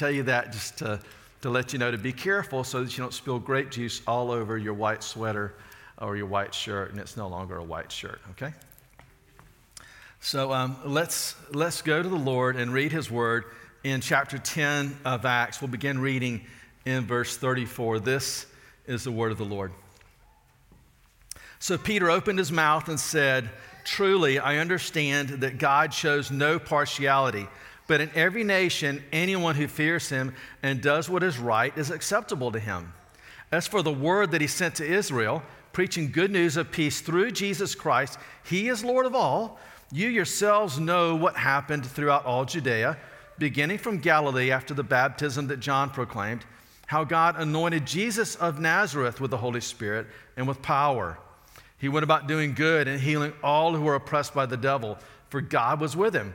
tell you that just to, to let you know to be careful so that you don't spill grape juice all over your white sweater or your white shirt, and it's no longer a white shirt, okay? So um, let's, let's go to the Lord and read his word in chapter 10 of Acts. We'll begin reading in verse 34. This is the word of the Lord. So Peter opened his mouth and said, Truly, I understand that God shows no partiality, but in every nation, anyone who fears him and does what is right is acceptable to him. As for the word that he sent to Israel, preaching good news of peace through Jesus Christ, he is Lord of all. You yourselves know what happened throughout all Judea, beginning from Galilee after the baptism that John proclaimed, how God anointed Jesus of Nazareth with the Holy Spirit and with power he went about doing good and healing all who were oppressed by the devil, for God was with him.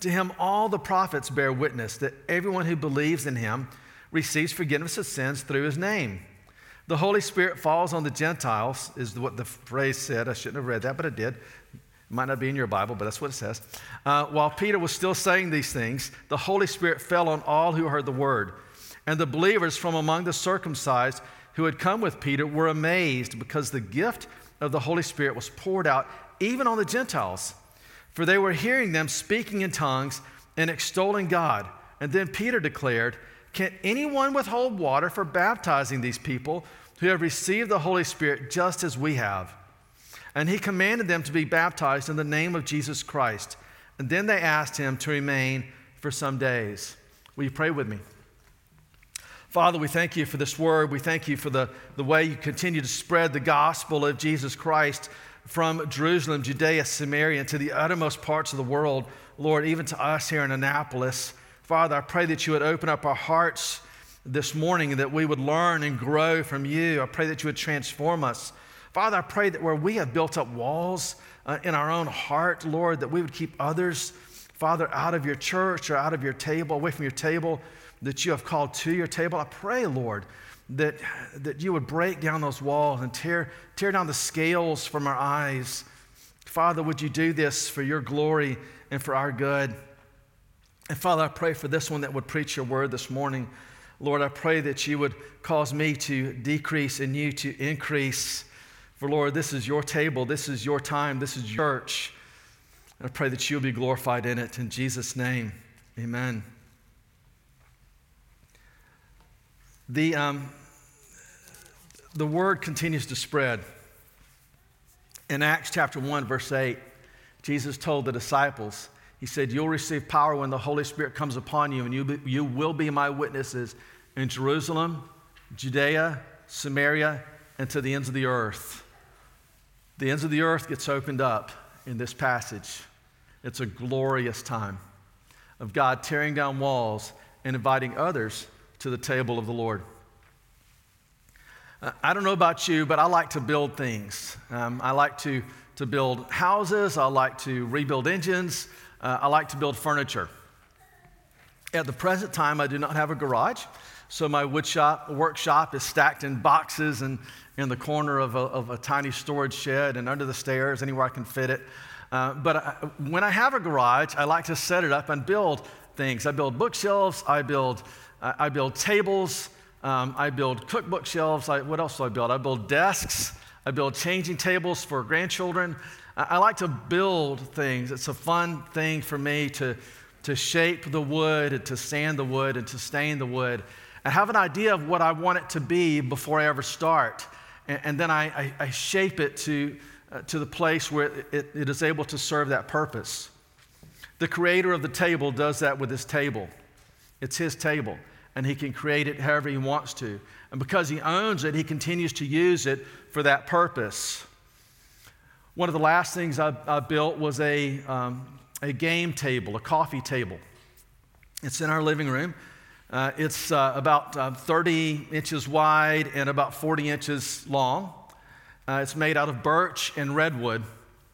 To him, all the prophets bear witness that everyone who believes in him receives forgiveness of sins through his name. The Holy Spirit falls on the Gentiles, is what the phrase said. I shouldn't have read that, but it did. It might not be in your Bible, but that's what it says. Uh, while Peter was still saying these things, the Holy Spirit fell on all who heard the word. And the believers from among the circumcised who had come with Peter were amazed because the gift of the Holy Spirit was poured out even on the Gentiles. For they were hearing them speaking in tongues and extolling God. And then Peter declared, Can anyone withhold water for baptizing these people who have received the Holy Spirit just as we have? And he commanded them to be baptized in the name of Jesus Christ. And then they asked him to remain for some days. Will you pray with me? Father, we thank you for this word. We thank you for the, the way you continue to spread the gospel of Jesus Christ from Jerusalem, Judea, Samaria, and to the uttermost parts of the world, Lord, even to us here in Annapolis. Father, I pray that you would open up our hearts this morning that we would learn and grow from you. I pray that you would transform us. Father, I pray that where we have built up walls uh, in our own heart, Lord, that we would keep others, Father, out of your church or out of your table, away from your table that you have called to your table. I pray, Lord, that, that you would break down those walls and tear, tear down the scales from our eyes. Father, would you do this for your glory and for our good? And Father, I pray for this one that would preach your word this morning. Lord, I pray that you would cause me to decrease and you to increase. For Lord, this is your table, this is your time, this is your church. I pray that you'll be glorified in it. In Jesus' name, amen. The, um, the word continues to spread. In Acts chapter 1, verse 8, Jesus told the disciples, He said, You'll receive power when the Holy Spirit comes upon you, and you, be, you will be my witnesses in Jerusalem, Judea, Samaria, and to the ends of the earth. The ends of the earth gets opened up in this passage. It's a glorious time of God tearing down walls and inviting others to the table of the Lord. Uh, I don't know about you, but I like to build things. Um, I like to, to build houses, I like to rebuild engines, uh, I like to build furniture. At the present time, I do not have a garage, so my wood shop, workshop is stacked in boxes and in the corner of a, of a tiny storage shed and under the stairs, anywhere I can fit it. Uh, but I, when I have a garage, I like to set it up and build things. I build bookshelves, I build I, build tables. Um, I build cookbook shelves. I, what else do I build? I build desks. I build changing tables for grandchildren. I, I like to build things. It's a fun thing for me to, to shape the wood and to sand the wood and to stain the wood. I have an idea of what I want it to be before I ever start. And, and then I, I, I, shape it to, uh, to the place where it, it is able to serve that purpose. The creator of the table does that with his table. It's his table and he can create it however he wants to. And because he owns it, he continues to use it for that purpose. One of the last things I, I built was a, um, a game table, a coffee table. It's in our living room. Uh, it's uh, about uh, 30 inches wide and about 40 inches long. Uh, it's made out of birch and redwood.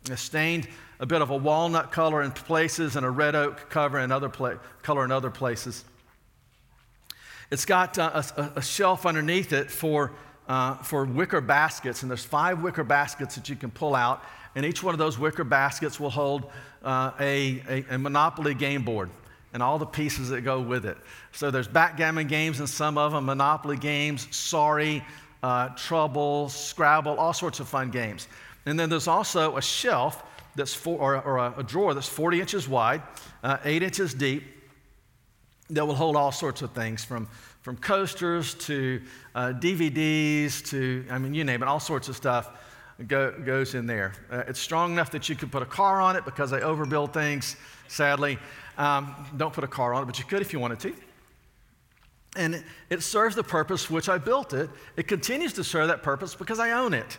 It's stained a bit of a walnut color in places and a red oak cover in other pla- color in other places. It's got uh, a, a, shelf underneath it for, uh, for wicker baskets, and there's five wicker baskets that you can pull out, and each one of those wicker baskets will hold uh, a, a, a Monopoly game board and all the pieces that go with it. So there's backgammon games in some of them, Monopoly games, Sorry, uh, Trouble, Scrabble, all sorts of fun games. And then there's also a shelf that's four, or, or a, a, drawer that's 40 inches wide, uh, eight inches deep, that will hold all sorts of things from, from coasters to uh, DVDs to, I mean, you name it, all sorts of stuff go, goes in there. Uh, it's strong enough that you could put a car on it because they overbuild things, sadly. Um, don't put a car on it, but you could if you wanted to. And it, it serves the purpose which I built it. It continues to serve that purpose because I own it.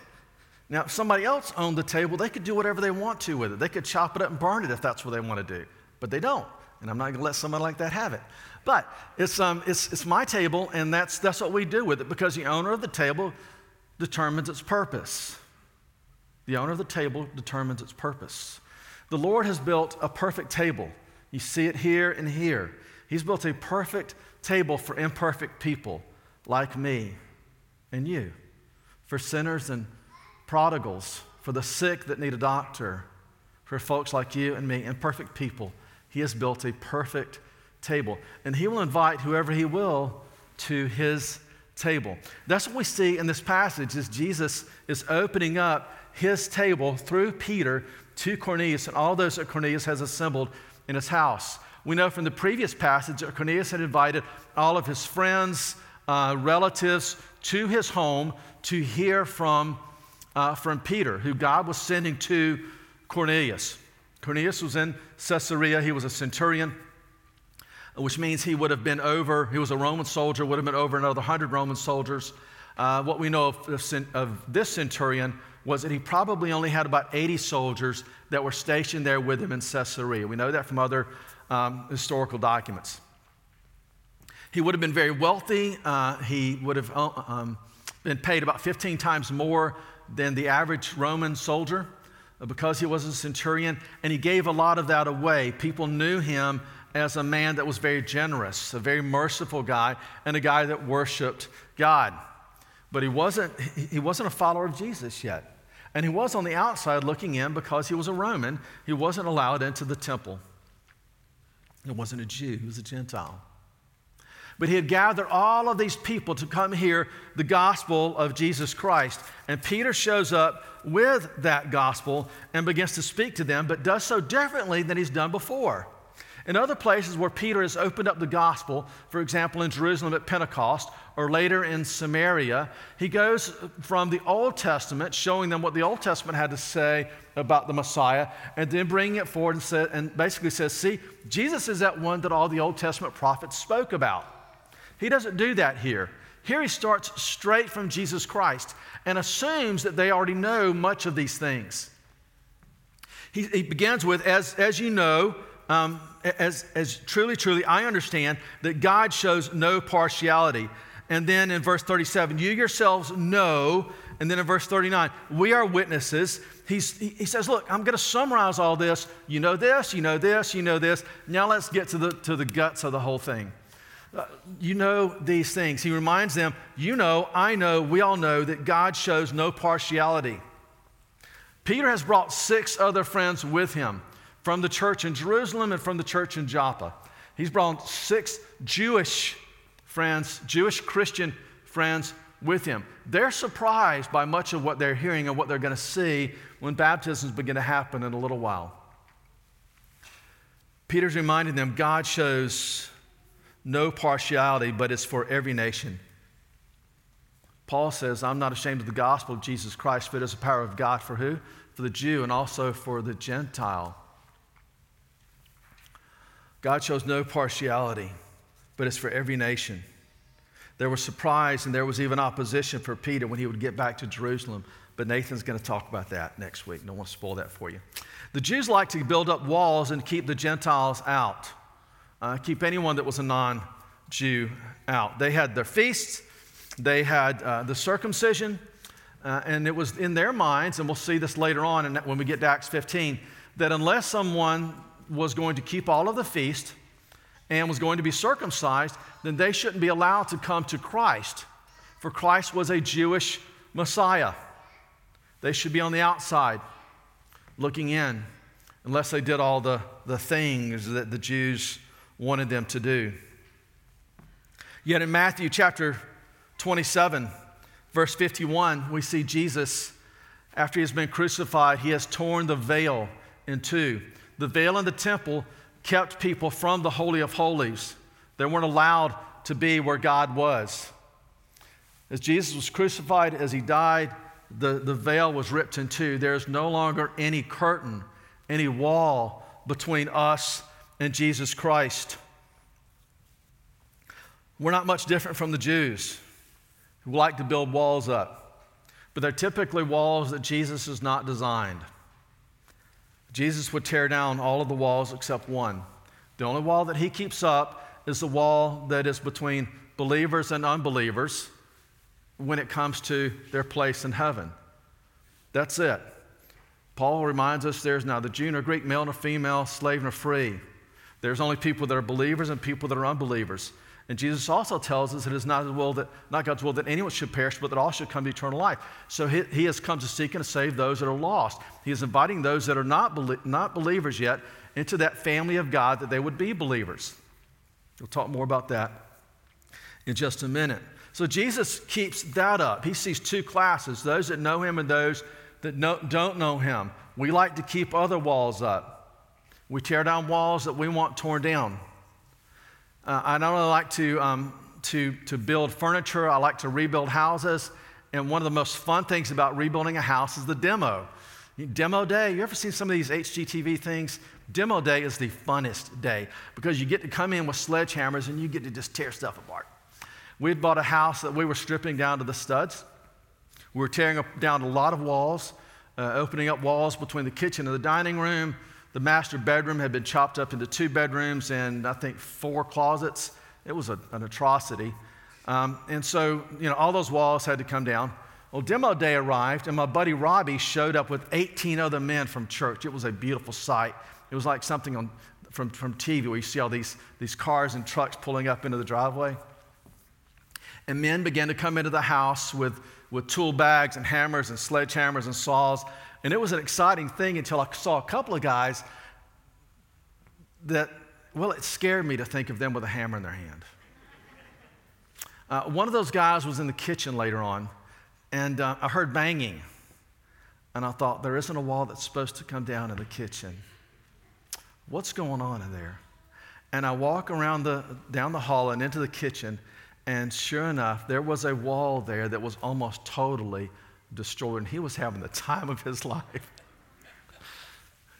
Now, if somebody else owned the table, they could do whatever they want to with it. They could chop it up and burn it if that's what they want to do. But they don't. And I'm not going to let someone like that have it. But it's, um, it's, it's my table, and that's, that's what we do with it because the owner of the table determines its purpose. The owner of the table determines its purpose. The Lord has built a perfect table. You see it here and here. He's built a perfect table for imperfect people like me and you, for sinners and prodigals, for the sick that need a doctor, for folks like you and me, imperfect people. He has built a perfect table. And He will invite whoever He will to His table. That's what we see in this passage is Jesus is opening up His table through Peter to Cornelius and all those that Cornelius has assembled in his house. We know from the previous passage that Cornelius had invited all of his friends, uh, relatives to his home to hear from uh, from Peter, who God was sending to Cornelius. Cornelius was in Caesarea, he was a centurion, which means he would have been over, he was a Roman soldier, would have been over another 100 Roman soldiers. Uh, what we know of, of, this centurion was that he probably only had about 80 soldiers that were stationed there with him in Caesarea. We know that from other um, historical documents. He would have been very wealthy. Uh, he would have uh, um, been paid about 15 times more than the average Roman soldier Uh, because he was a centurion, and he gave a lot of that away. People knew him as a man that was very generous, a very merciful guy, and a guy that worshiped God. But he wasn't, he wasn't a follower of Jesus yet. And he was on the outside looking in because he was a Roman. He wasn't allowed into the temple. He wasn't a Jew, he was a Gentile. But he had gathered all of these people to come hear the gospel of Jesus Christ. And Peter shows up with that gospel and begins to speak to them, but does so differently than he's done before. In other places where Peter has opened up the gospel, for example, in Jerusalem at Pentecost or later in Samaria, he goes from the Old Testament, showing them what the Old Testament had to say about the Messiah, and then bringing it forward and, say, and basically says, See, Jesus is that one that all the Old Testament prophets spoke about. He doesn't do that here. Here he starts straight from Jesus Christ and assumes that they already know much of these things. He, he begins with, as, as you know, um, as, as truly, truly, I understand that God shows no partiality. And then in verse 37, you yourselves know. And then in verse 39, we are witnesses. He's, he says, Look, I'm going to summarize all this. You know this, you know this, you know this. Now let's get to the, to the guts of the whole thing. You know these things. He reminds them, you know, I know, we all know that God shows no partiality. Peter has brought six other friends with him from the church in Jerusalem and from the church in Joppa. He's brought six Jewish friends, Jewish Christian friends with him. They're surprised by much of what they're hearing and what they're going to see when baptisms begin to happen in a little while. Peter's reminding them God shows no partiality, but it's for every nation. Paul says, I'm not ashamed of the gospel of Jesus Christ, for it is the power of God for who? For the Jew and also for the Gentile. God shows no partiality, but it's for every nation. There was surprise and there was even opposition for Peter when he would get back to Jerusalem. But Nathan's going to talk about that next week. Don't want to spoil that for you. The Jews like to build up walls and keep the Gentiles out uh, keep anyone that was a non Jew out. They had their feasts, they had uh, the circumcision, uh, and it was in their minds, and we'll see this later on and when we get to Acts 15, that unless someone was going to keep all of the feast and was going to be circumcised, then they shouldn't be allowed to come to Christ. For Christ was a Jewish Messiah. They should be on the outside looking in unless they did all the, the things that the Jews wanted them to do. Yet in Matthew chapter 27, verse 51, we see Jesus, after he has been crucified, he has torn the veil in two. The veil in the temple kept people from the Holy of Holies. They weren't allowed to be where God was. As Jesus was crucified, as he died, the, the veil was ripped in two. There's no longer any curtain, any wall between us and Jesus Christ. We're not much different from the Jews who like to build walls up, but they're typically walls that Jesus has not designed. Jesus would tear down all of the walls except one. The only wall that he keeps up is the wall that is between believers and unbelievers when it comes to their place in heaven. That's it. Paul reminds us there's neither Jew nor Greek, male nor female, slave nor free. There's only people that are believers and people that are unbelievers. And Jesus also tells us it is not, will that, not God's will that anyone should perish, but that all should come to eternal life. So he, he has come to seek and to save those that are lost. He is inviting those that are not, belie- not believers yet into that family of God that they would be believers. We'll talk more about that in just a minute. So Jesus keeps that up. He sees two classes those that know him and those that don't know him. We like to keep other walls up. We tear down walls that we want torn down. Uh, I not only like to, um, to, to build furniture, I like to rebuild houses. And one of the most fun things about rebuilding a house is the demo. Demo day, you ever seen some of these HGTV things? Demo day is the funnest day because you get to come in with sledgehammers and you get to just tear stuff apart. We had bought a house that we were stripping down to the studs. We were tearing down a lot of walls, uh, opening up walls between the kitchen and the dining room, the master bedroom had been chopped up into two bedrooms and I think four closets. It was a, an atrocity. Um, and so, you know, all those walls had to come down. Well, demo day arrived, and my buddy Robbie showed up with 18 other men from church. It was a beautiful sight. It was like something on, from, from TV where you see all these, these cars and trucks pulling up into the driveway. And men began to come into the house with, with tool bags and hammers and sledgehammers and saws and it was an exciting thing until I saw a couple of guys that, well, it scared me to think of them with a hammer in their hand. Uh, one of those guys was in the kitchen later on, and uh, I heard banging. And I thought, there isn't a wall that's supposed to come down in the kitchen. What's going on in there? And I walk around the, down the hall and into the kitchen, and sure enough, there was a wall there that was almost totally destroyed, and he was having the time of his life.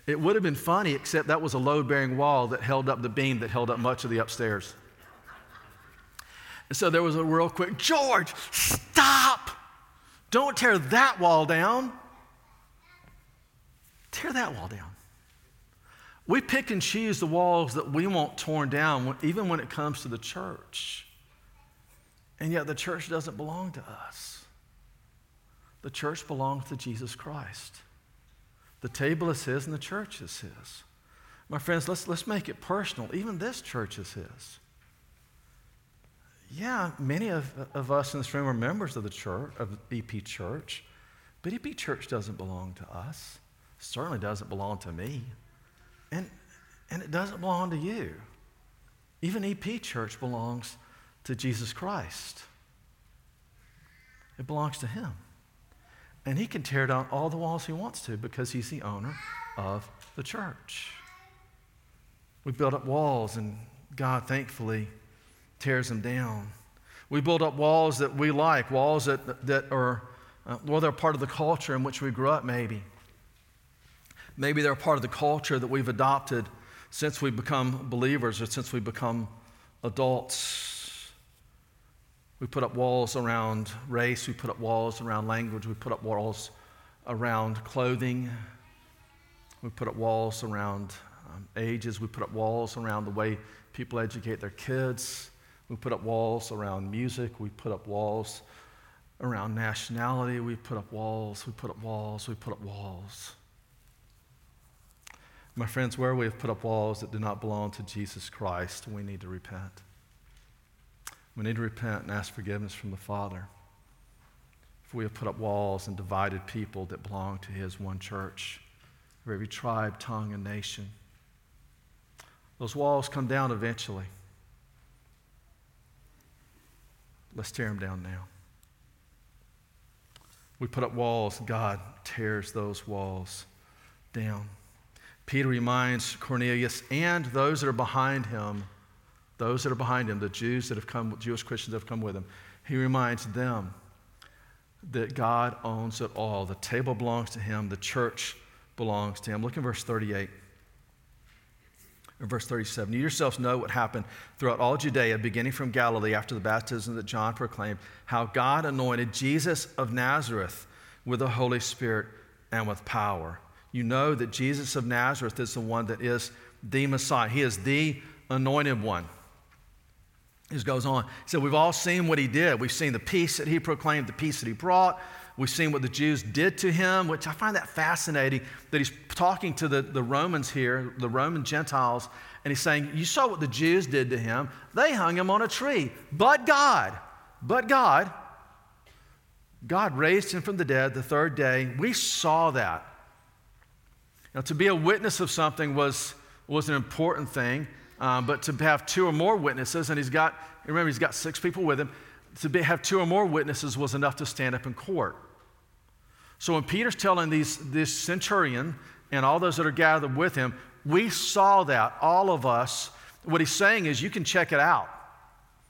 It would have been funny, except that was a load bearing wall that held up the beam that held up much of the upstairs. And so there was a real quick George, stop! Don't tear that wall down. Tear that wall down. We pick and choose the walls that we want torn down, even when it comes to the church. And yet the church doesn't belong to us. The church belongs to Jesus Christ. The table is His and the church is His. My friends, let's, let's make it personal. Even this church is His. Yeah, many of, of us in this room are members of the church, of EP Church, but EP Church doesn't belong to us. certainly doesn't belong to me. And, and it doesn't belong to you. Even EP Church belongs to Jesus Christ. It belongs to Him. And he can tear down all the walls he wants to because he's the owner of the church. We build up walls, and God thankfully tears them down. We build up walls that we like, walls that, that are, uh, well, they're part of the culture in which we grew up, maybe. Maybe they're part of the culture that we've adopted since we become believers or since we become adults. We put up walls around race, we put up walls around language, we put up walls around clothing, we put up walls around um, ages, we put up walls around the way people educate their kids, We put up walls around music. We put up walls around nationality. We put up walls. We put up walls. We put up walls. My friends, where we have put up walls that do not belong to Jesus Christ, we need to repent. We need to repent and ask forgiveness from the Father. If we have put up walls and divided people that belong to His one church, of every tribe, tongue, and nation, those walls come down eventually. Let's tear them down now. We put up walls, God tears those walls down. Peter reminds Cornelius and those that are behind him, those that are behind him, the Jews that have come, Jewish Christians that have come with him, he reminds them that God owns it all. The table belongs to him, the church belongs to him. Look in verse 38. In verse 37, you yourselves know what happened throughout all Judea, beginning from Galilee after the baptism that John proclaimed, how God anointed Jesus of Nazareth with the Holy Spirit and with power you know that Jesus of Nazareth is the one that is the Messiah. He is the anointed one. He goes on. So we've all seen what he did. We've seen the peace that he proclaimed, the peace that he brought. We've seen what the Jews did to him, which I find that fascinating that he's talking to the, the Romans here, the Roman Gentiles, and he's saying, You saw what the Jews did to him. They hung him on a tree. But God, but God, God raised him from the dead the third day. We saw that. Now, to be a witness of something was, was an important thing, um, but to have two or more witnesses, and he's got, remember, he's got six people with him, to be, have two or more witnesses was enough to stand up in court. So when Peter's telling these, this centurion and all those that are gathered with him, we saw that, all of us. What he's saying is, you can check it out.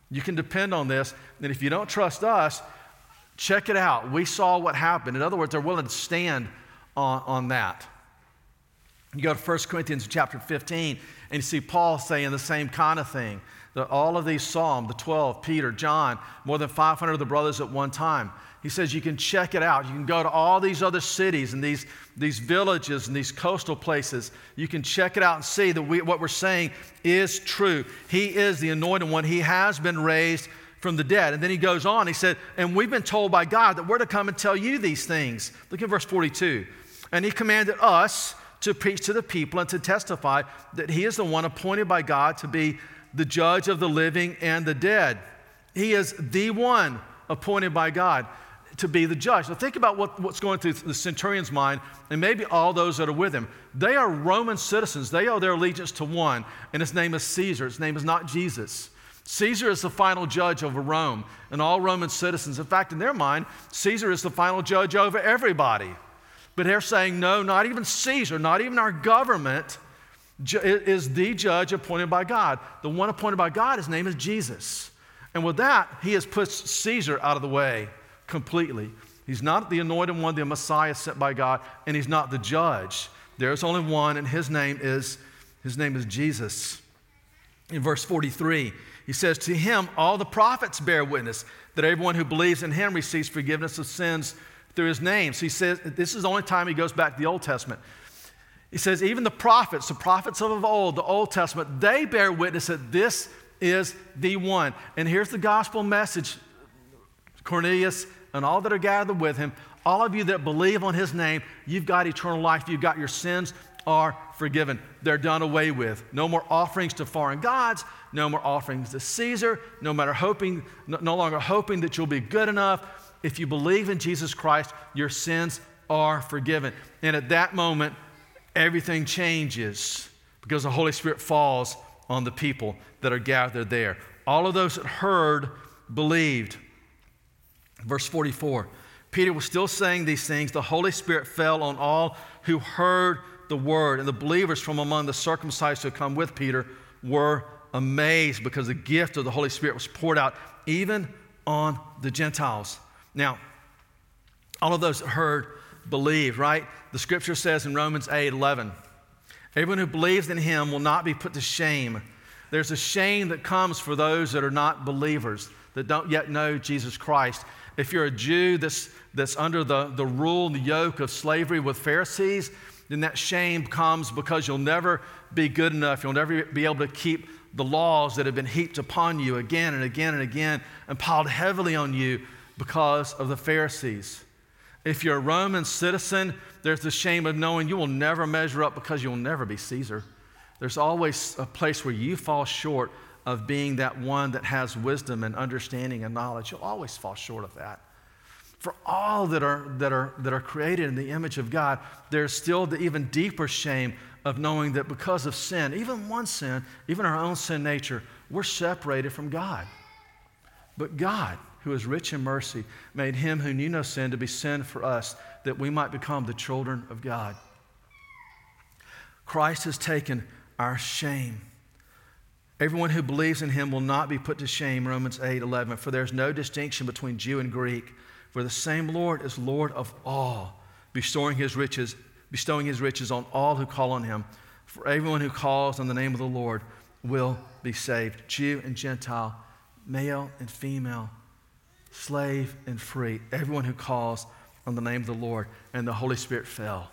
You can depend on this. And if you don't trust us, check it out. We saw what happened. In other words, they're willing to stand on, on that. You go to 1 Corinthians chapter 15, and you see Paul saying the same kind of thing. That all of these Psalms, the 12, Peter, John, more than 500 of the brothers at one time. He says you can check it out. You can go to all these other cities and these, these villages and these coastal places. You can check it out and see that we, what we're saying is true. He is the anointed one. He has been raised from the dead. And then he goes on. He said, And we've been told by God that we're to come and tell you these things. Look at verse 42. And he commanded us to preach to the people and to testify that he is the one appointed by God to be the judge of the living and the dead. He is the one appointed by God to be the judge. Now, think about what, what's going through the centurion's mind and maybe all those that are with him. They are Roman citizens, they owe their allegiance to one, and his name is Caesar. His name is not Jesus. Caesar is the final judge over Rome and all Roman citizens. In fact, in their mind, Caesar is the final judge over everybody. But they're saying, no, not even Caesar, not even our government is the judge appointed by God. The one appointed by God, his name is Jesus. And with that, he has put Caesar out of the way completely. He's not the anointed one, the Messiah sent by God, and he's not the judge. There's only one, and his name is his name is Jesus. In verse 43, he says, To him all the prophets bear witness that everyone who believes in him receives forgiveness of sins through his name. So he says, this is the only time he goes back to the Old Testament. He says, even the prophets, the prophets of old, the Old Testament, they bear witness that this is the one. And here's the gospel message Cornelius and all that are gathered with him, all of you that believe on his name, you've got eternal life. You've got your sins are forgiven. They're done away with. No more offerings to foreign gods, no more offerings to Caesar, no matter hoping, no longer hoping that you'll be good enough if you believe in Jesus Christ, your sins are forgiven. And at that moment, everything changes because the Holy Spirit falls on the people that are gathered there. All of those that heard believed. Verse 44 Peter was still saying these things. The Holy Spirit fell on all who heard the word, and the believers from among the circumcised who had come with Peter were amazed because the gift of the Holy Spirit was poured out even on the Gentiles. Now, all of those that heard believed, right? The scripture says in Romans 8 11, everyone who believes in him will not be put to shame. There's a shame that comes for those that are not believers, that don't yet know Jesus Christ. If you're a Jew that's, that's under the, the rule and the yoke of slavery with Pharisees, then that shame comes because you'll never be good enough. You'll never be able to keep the laws that have been heaped upon you again and again and again and piled heavily on you because of the Pharisees. If you're a Roman citizen, there's the shame of knowing you will never measure up because you'll never be Caesar. There's always a place where you fall short of being that one that has wisdom and understanding and knowledge. You'll always fall short of that. For all that are, that are, that are created in the image of God, there's still the even deeper shame of knowing that because of sin, even one sin, even our own sin nature, we're separated from God. But God, who is rich in mercy, made him who knew no sin to be sin for us, that we might become the children of God. Christ has taken our shame. Everyone who believes in him will not be put to shame, Romans 8 11. For there's no distinction between Jew and Greek, for the same Lord is Lord of all, bestowing his riches, bestowing his riches on all who call on him. For everyone who calls on the name of the Lord will be saved, Jew and Gentile, male and female, slave and free, everyone who calls on the name of the Lord. And the Holy Spirit fell.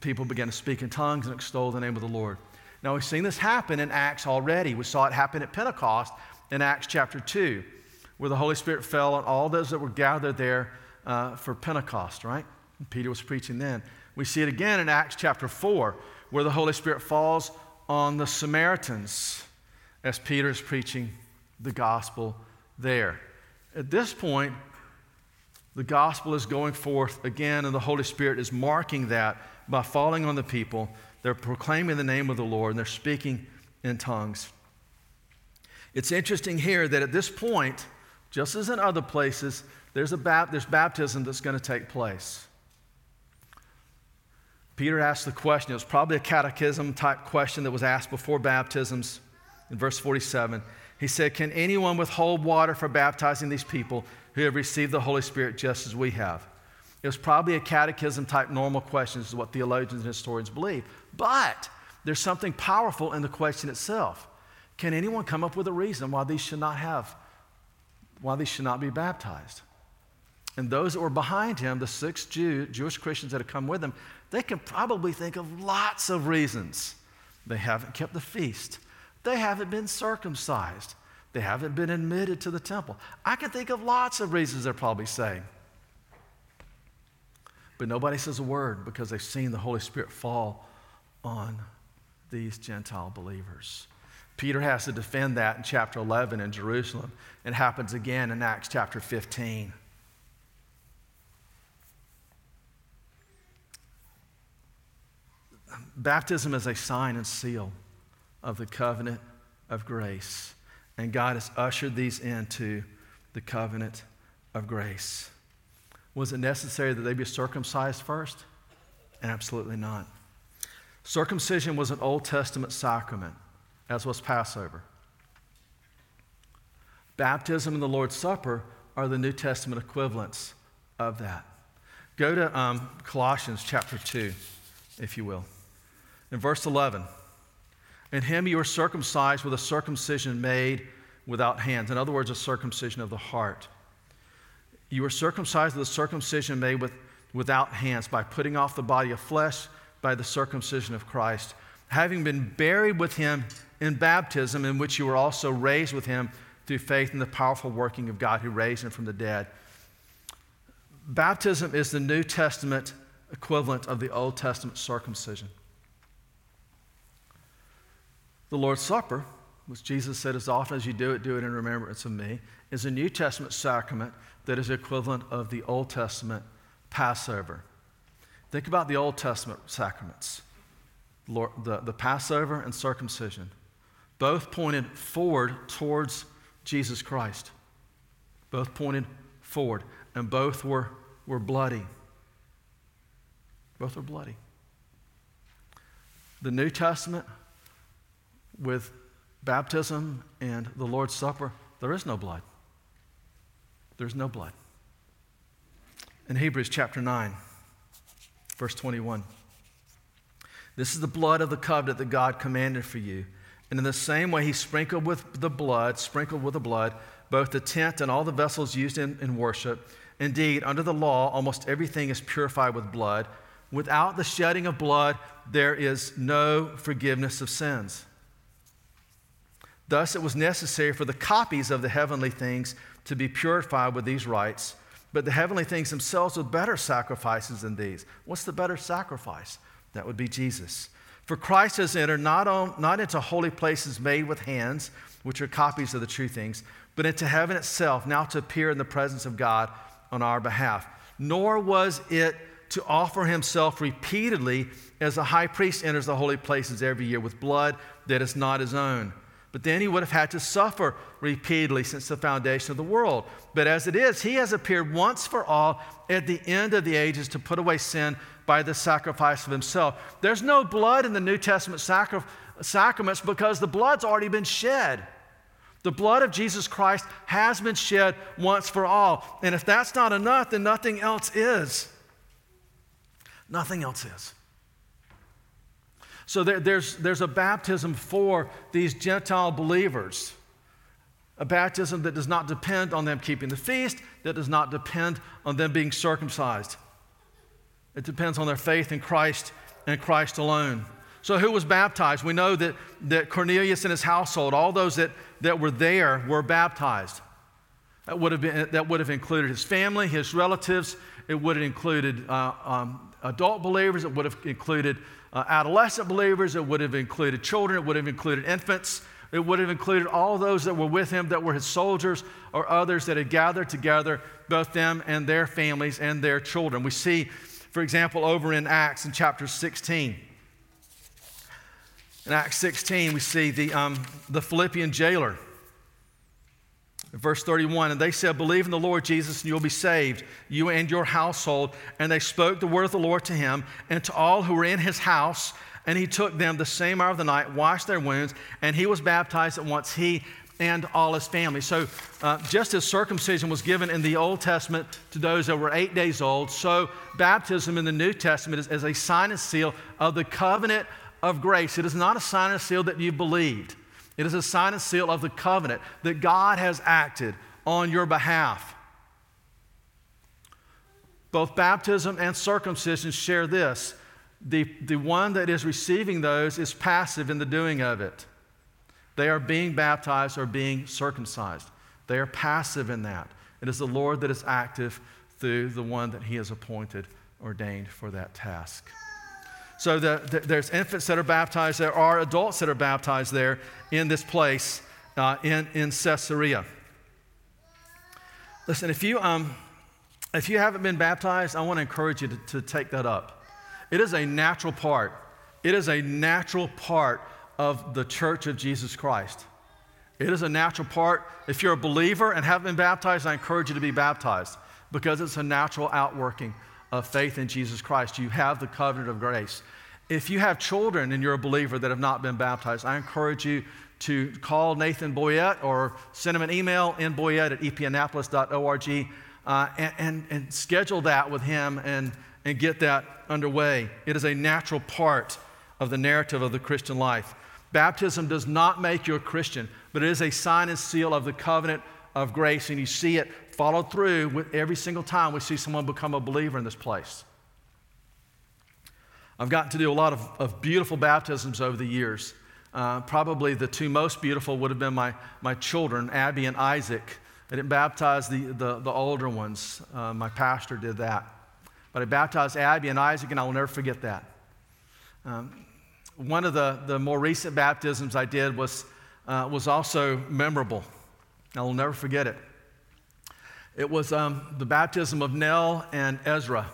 People began to speak in tongues and extol the name of the Lord. Now, we've seen this happen in Acts already. We saw it happen at Pentecost in Acts chapter 2, where the Holy Spirit fell on all those that were gathered there uh, for Pentecost, right? And Peter was preaching then. We see it again in Acts chapter 4, where the Holy Spirit falls on the Samaritans as Peter is preaching the gospel there. At this point, the gospel is going forth again, and the Holy Spirit is marking that by falling on the people they're proclaiming the name of the Lord and they're speaking in tongues. It's interesting here that at this point, just as in other places, there's, a bap- there's baptism that's going to take place. Peter asked the question, it was probably a catechism type question that was asked before baptisms in verse 47. He said, Can anyone withhold water for baptizing these people who have received the Holy Spirit just as we have? It was probably a catechism type normal question, is what theologians and historians believe. But there's something powerful in the question itself. Can anyone come up with a reason why these should not have, why these should not be baptized? And those that were behind him, the six Jew, Jewish Christians that had come with him, they can probably think of lots of reasons. They haven't kept the feast. They haven't been circumcised. They haven't been admitted to the temple. I can think of lots of reasons they're probably saying. But nobody says a word because they've seen the Holy Spirit fall on these Gentile believers. Peter has to defend that in chapter 11 in Jerusalem. It happens again in Acts chapter 15. Baptism is a sign and seal of the covenant of grace. And God has ushered these into the covenant of grace. Was it necessary that they be circumcised first? Absolutely not. Circumcision was an Old Testament sacrament, as was Passover. Baptism and the Lord's Supper are the New Testament equivalents of that. Go to um, Colossians chapter 2, if you will. In verse 11, in him you were circumcised with a circumcision made without hands. In other words, a circumcision of the heart. You were circumcised with a circumcision made with, without hands by putting off the body of flesh by the circumcision of Christ, having been buried with him in baptism, in which you were also raised with him through faith in the powerful working of God who raised him from the dead. Baptism is the New Testament equivalent of the Old Testament circumcision. The Lord's Supper, which Jesus said, as often as you do it, do it in remembrance of me, is a New Testament sacrament that is equivalent of the Old Testament Passover. Think about the Old Testament sacraments Lord, the, the Passover and circumcision. Both pointed forward towards Jesus Christ. Both pointed forward, and both were, were bloody. Both were bloody. The New Testament, with baptism and the Lord's Supper, there is no blood. There's no blood. In Hebrews chapter 9, Verse 21. This is the blood of the covenant that God commanded for you. And in the same way, he sprinkled with the blood, sprinkled with the blood, both the tent and all the vessels used in, in worship. Indeed, under the law, almost everything is purified with blood. Without the shedding of blood, there is no forgiveness of sins. Thus, it was necessary for the copies of the heavenly things to be purified with these rites, but the heavenly things themselves with better sacrifices than these. What's the better sacrifice? That would be Jesus. For Christ has entered not, on, not into holy places made with hands, which are copies of the true things, but into heaven itself, now to appear in the presence of God on our behalf. Nor was it to offer himself repeatedly as a high priest enters the holy places every year with blood that is not his own. But then he would have had to suffer repeatedly since the foundation of the world. But as it is, he has appeared once for all at the end of the ages to put away sin by the sacrifice of himself. There's no blood in the New Testament sacri- sacraments because the blood's already been shed. The blood of Jesus Christ has been shed once for all. And if that's not enough, then nothing else is. Nothing else is. So there, there's, there's a baptism for these Gentile believers. A baptism that does not depend on them keeping the feast, that does not depend on them being circumcised. It depends on their faith in Christ and Christ alone. So, who was baptized? We know that, that Cornelius and his household, all those that, that were there, were baptized. That would, have been, that would have included his family, his relatives. It would have included uh, um, adult believers. It would have included uh, adolescent believers. It would have included children. It would have included infants. It would have included all those that were with him, that were his soldiers, or others that had gathered together, both them and their families and their children. We see for example, over in Acts in chapter 16. In Acts 16, we see the, um, the Philippian jailer. Verse 31, and they said, Believe in the Lord Jesus, and you'll be saved, you and your household. And they spoke the word of the Lord to him and to all who were in his house. And he took them the same hour of the night, washed their wounds, and he was baptized at once, he and all his family. So, uh, just as circumcision was given in the Old Testament to those that were eight days old, so baptism in the New Testament is, is a sign and seal of the covenant of grace. It is not a sign and seal that you believed, it is a sign and seal of the covenant that God has acted on your behalf. Both baptism and circumcision share this. The, the one that is receiving those is passive in the doing of it. They are being baptized or being circumcised. They are passive in that. It is the Lord that is active through the one that He has appointed, ordained for that task. So the, the, there's infants that are baptized. There are adults that are baptized there in this place uh, in, in Caesarea. Listen, if you, um, if you haven't been baptized, I want to encourage you to, to take that up. It is a natural part. It is a natural part of the church of Jesus Christ. It is a natural part. If you're a believer and haven't been baptized, I encourage you to be baptized because it's a natural outworking of faith in Jesus Christ. You have the covenant of grace. If you have children and you're a believer that have not been baptized, I encourage you to call Nathan Boyette or send him an email in boyette at epannapolis.org uh, and, and, and schedule that with him and, and get that underway. It is a natural part of the narrative of the Christian life. Baptism does not make you a Christian, but it is a sign and seal of the covenant of grace, and you see it followed through with every single time we see someone become a believer in this place. I've gotten to do a lot of, of beautiful baptisms over the years. Uh, probably the two most beautiful would have been my, my children, Abby and Isaac. I didn't baptize the, the, the older ones, uh, my pastor did that. But I baptized Abby and Isaac, and I will never forget that. Um, one of the, the more recent baptisms I did was, uh, was also memorable. I will never forget it. It was um, the baptism of Nell and Ezra.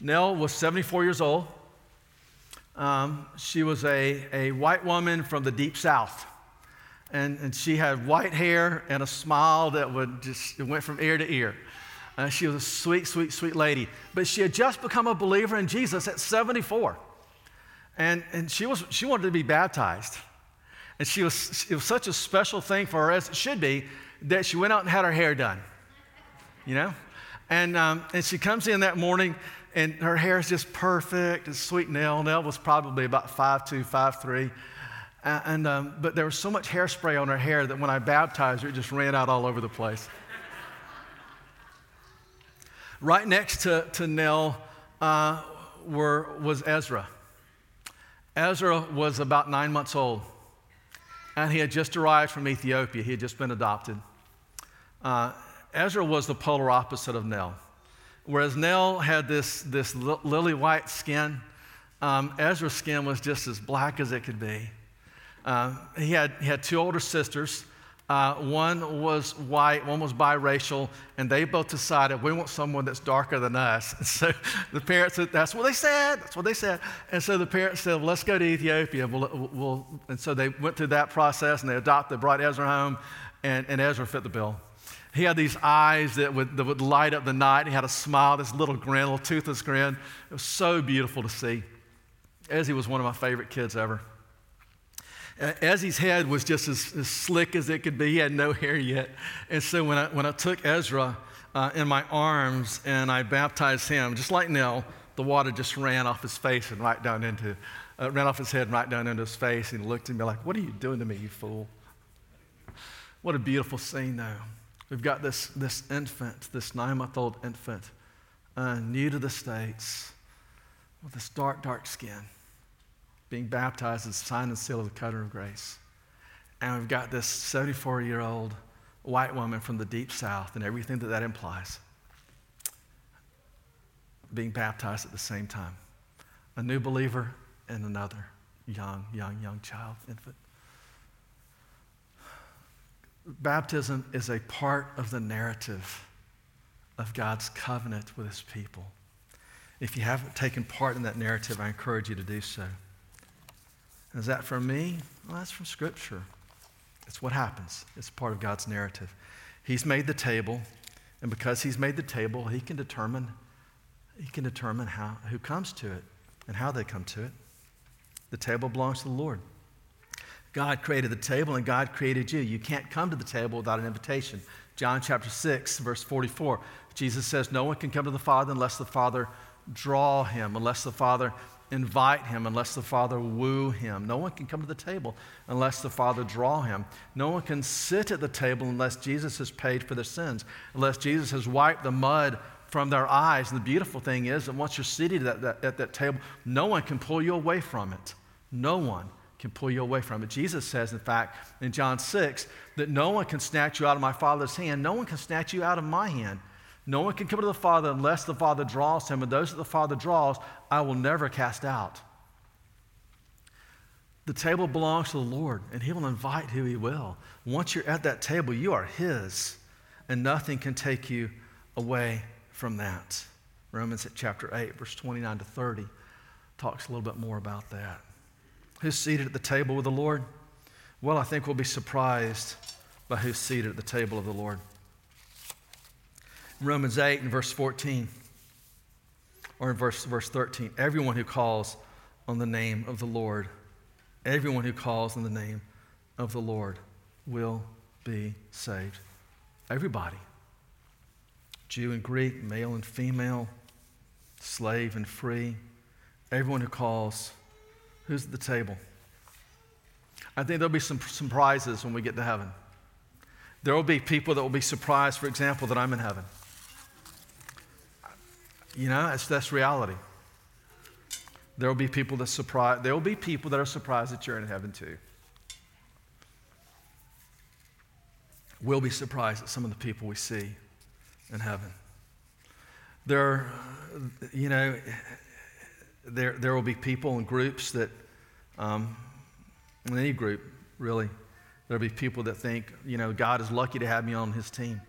Nell was 74 years old. Um, she was a, a white woman from the deep south. And, and she had white hair and a smile that would just it went from ear to ear. Uh, she was a sweet, sweet, sweet lady. But she had just become a believer in Jesus at 74. And, and she, was, she wanted to be baptized. And she was, it was such a special thing for her, as it should be, that she went out and had her hair done. You know? And, um, and she comes in that morning, and her hair is just perfect. It's sweet Nell. Nell was probably about 5'2, 5'3. Uh, and, um, but there was so much hairspray on her hair that when I baptized her, it just ran out all over the place. right next to, to Nell uh, were, was Ezra. Ezra was about nine months old. And he had just arrived from Ethiopia. He had just been adopted. Uh, Ezra was the polar opposite of Nell. Whereas Nell had this, this lily white skin, um, Ezra's skin was just as black as it could be. Uh, he, had, he had two older sisters. Uh, one was white, one was biracial, and they both decided we want someone that's darker than us. And so the parents said, That's what they said. That's what they said. And so the parents said, well, Let's go to Ethiopia. We'll, we'll, and so they went through that process and they adopted, brought Ezra home, and, and Ezra fit the bill. He had these eyes that would, that would light up the night. He had a smile, this little grin, little toothless grin. It was so beautiful to see. Ezzy was one of my favorite kids ever. Ezzy's head was just as, as, slick as it could be. He had no hair yet. And so when I, when I took Ezra uh, in my arms and I baptized him, just like Nell, the water just ran off his face and right down into, uh, ran off his head and right down into his face. And he looked at me like, What are you doing to me, you fool? What a beautiful scene, though. We've got this, this infant, this nine month old infant, uh, new to the States, with this dark, dark skin, being baptized is a sign and seal of the covenant of grace. And we've got this 74 year old white woman from the deep south and everything that that implies being baptized at the same time. A new believer and another young, young, young child, infant. Baptism is a part of the narrative of God's covenant with his people. If you haven't taken part in that narrative, I encourage you to do so. Is that from me? Well, that's from Scripture. It's what happens, it's part of God's narrative. He's made the table, and because He's made the table, He can determine, he can determine how, who comes to it and how they come to it. The table belongs to the Lord. God created the table and God created you. You can't come to the table without an invitation. John chapter 6, verse 44. Jesus says, No one can come to the Father unless the Father draw him, unless the Father invite him, unless the Father woo him. No one can come to the table unless the Father draw him. No one can sit at the table unless Jesus has paid for their sins, unless Jesus has wiped the mud from their eyes. And the beautiful thing is that once you're seated at that, at that table, no one can pull you away from it. No one can pull you away from it. Jesus says, in fact, in John 6, that no one can snatch you out of my Father's hand. No one can snatch you out of my hand. No one can come to the Father unless the Father draws him, and those that the Father draws, I will never cast out. The table belongs to the Lord, and He will invite who He will. Once you're at that table, you are His, and nothing can take you away from that. Romans chapter 8, verse 29 to 30 talks a little bit more about that. Who's seated at the table with the Lord? Well, I think we'll be surprised by who's seated at the table of the Lord. Romans 8 and verse 14, or in verse, verse 13, everyone who calls on the name of the Lord, everyone who calls on the name of the Lord will be saved. Everybody. Jew and Greek, male and female, slave and free, everyone who calls Who's at the table? I think there'll be some surprises when we get to heaven. There will be people that will be surprised, for example, that I'm in heaven. You know, that's, reality. There will be people that surprise. There will be people that are surprised that you're in heaven too. We'll be surprised at some of the people we see in heaven. There, you know, there, there will be people and groups that, um, in any group, really, there'll be people that think, you know, God is lucky to have me on his team.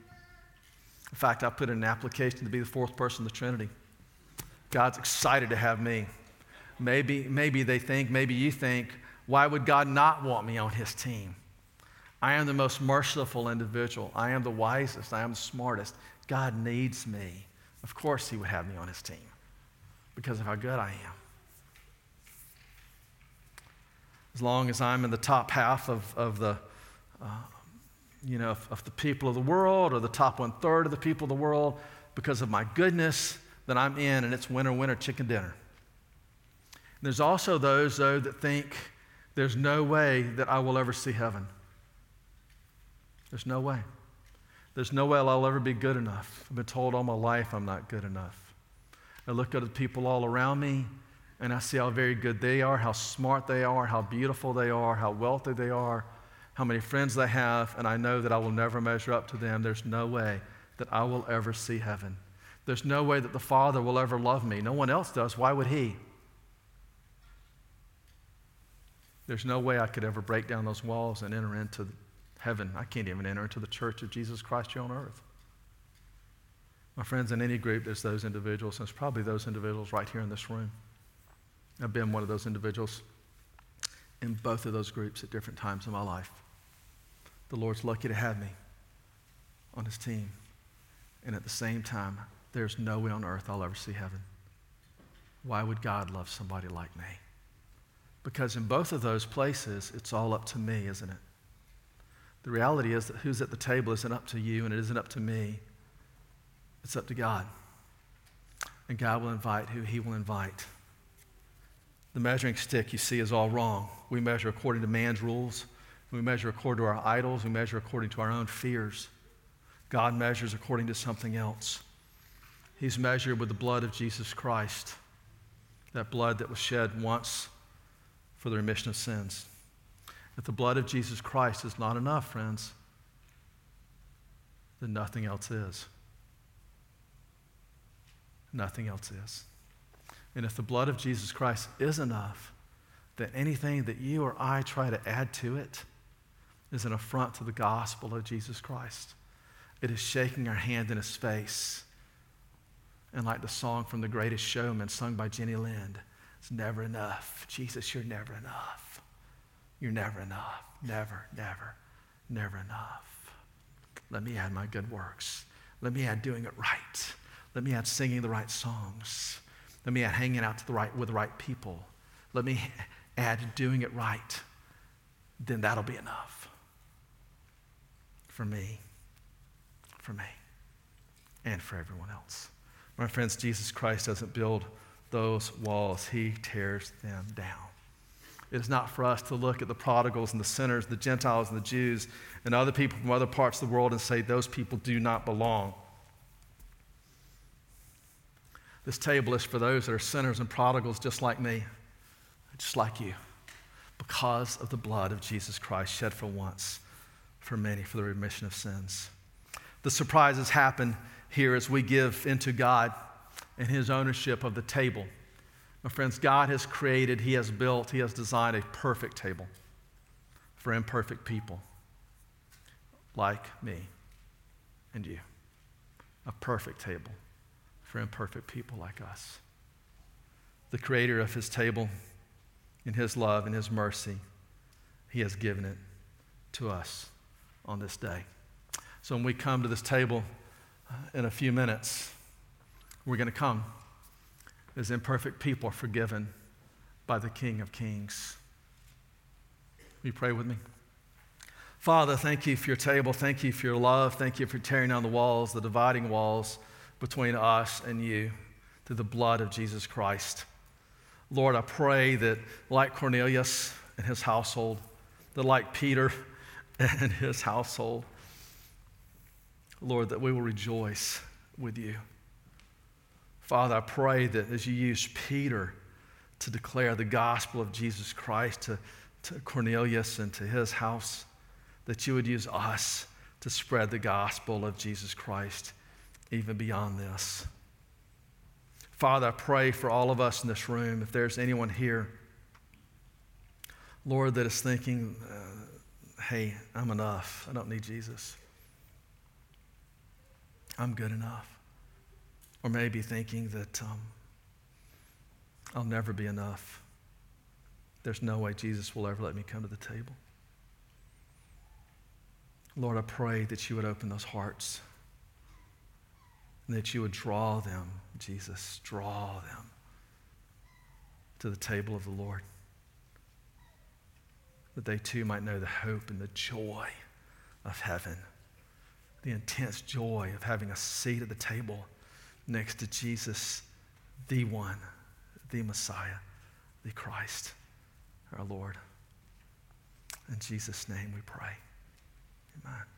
In fact, I put in an application to be the fourth person of the Trinity. God's excited to have me. Maybe, maybe they think, maybe you think, why would God not want me on his team? I am the most merciful individual. I am the wisest. I am the smartest. God needs me. Of course, he would have me on his team because of how good I am. As long as I'm in the top half of, of the, uh, you know, of, of the people of the world or the top one third of the people of the world, because of my goodness, that I'm in, and it's winter, winter, chicken dinner. There's also those, though, that think there's no way that I will ever see heaven. There's no way. There's no way I'll ever be good enough. I've been told all my life I'm not good enough. I look at the people all around me and I see how very good they are, how smart they are, how beautiful they are, how wealthy they are. How many friends they have, and I know that I will never measure up to them, there's no way that I will ever see heaven. There's no way that the Father will ever love me. No one else does. Why would He? There's no way I could ever break down those walls and enter into heaven. I can't even enter into the church of Jesus Christ here on earth. My friends, in any group, there's those individuals, it's probably those individuals right here in this room. I've been one of those individuals in both of those groups at different times in my life. The Lord's lucky to have me on his team. And at the same time, there's no way on earth I'll ever see heaven. Why would God love somebody like me? Because in both of those places, it's all up to me, isn't it? The reality is that who's at the table isn't up to you and it isn't up to me. It's up to God. And God will invite who He will invite. The measuring stick, you see, is all wrong. We measure according to man's rules. We measure according to our idols. We measure according to our own fears. God measures according to something else. He's measured with the blood of Jesus Christ, that blood that was shed once for the remission of sins. If the blood of Jesus Christ is not enough, friends, then nothing else is. Nothing else is. And if the blood of Jesus Christ is enough, then anything that you or I try to add to it is an affront to the gospel of Jesus Christ. It is shaking our hand in his face. And like the song from The Greatest Showman, sung by Jenny Lind, it's never enough. Jesus, you're never enough. You're never enough. Never, never, never enough. Let me add my good works. Let me add doing it right. Let me add singing the right songs. Let me add hanging out to the right, with the right people. Let me add doing it right. Then that'll be enough for me, for me, and for everyone else. My friends, Jesus Christ doesn't build those walls, He tears them down. It is not for us to look at the prodigals and the sinners, the Gentiles and the Jews, and other people from other parts of the world and say those people do not belong. This table is for those that are sinners and prodigals just like me, just like you, because of the blood of Jesus Christ shed for once for many for the remission of sins. The surprises happen here as we give into God and His ownership of the table. My friends, God has created, He has built, He has designed a perfect table for imperfect people like me and you. A perfect table for imperfect people like us. The creator of his table, in his love and his mercy, he has given it to us on this day. So when we come to this table uh, in a few minutes, we're going to come as imperfect people forgiven by the King of Kings. Will you pray with me? Father, thank you for your table. Thank you for your love. Thank you for tearing down the walls, the dividing walls between us and you through the blood of Jesus Christ. Lord, I pray that like Cornelius and his household, that like Peter and his household, Lord, that we will rejoice with you. Father, I pray that as you use Peter to declare the gospel of Jesus Christ to, to Cornelius and to his house, that you would use us to spread the gospel of Jesus Christ even beyond this. Father, I pray for all of us in this room, if there's anyone here, Lord, that is thinking, uh, hey, I'm enough. I don't need Jesus. I'm good enough. Or maybe thinking that um, I'll never be enough. There's no way Jesus will ever let me come to the table. Lord, I pray that you would open those hearts and that you would draw them, Jesus, draw them to the table of the Lord. That they too might know the hope and the joy of heaven, the intense joy of having a seat at the table next to Jesus, the one, the Messiah, the Christ, our Lord. In Jesus' name we pray. Amen.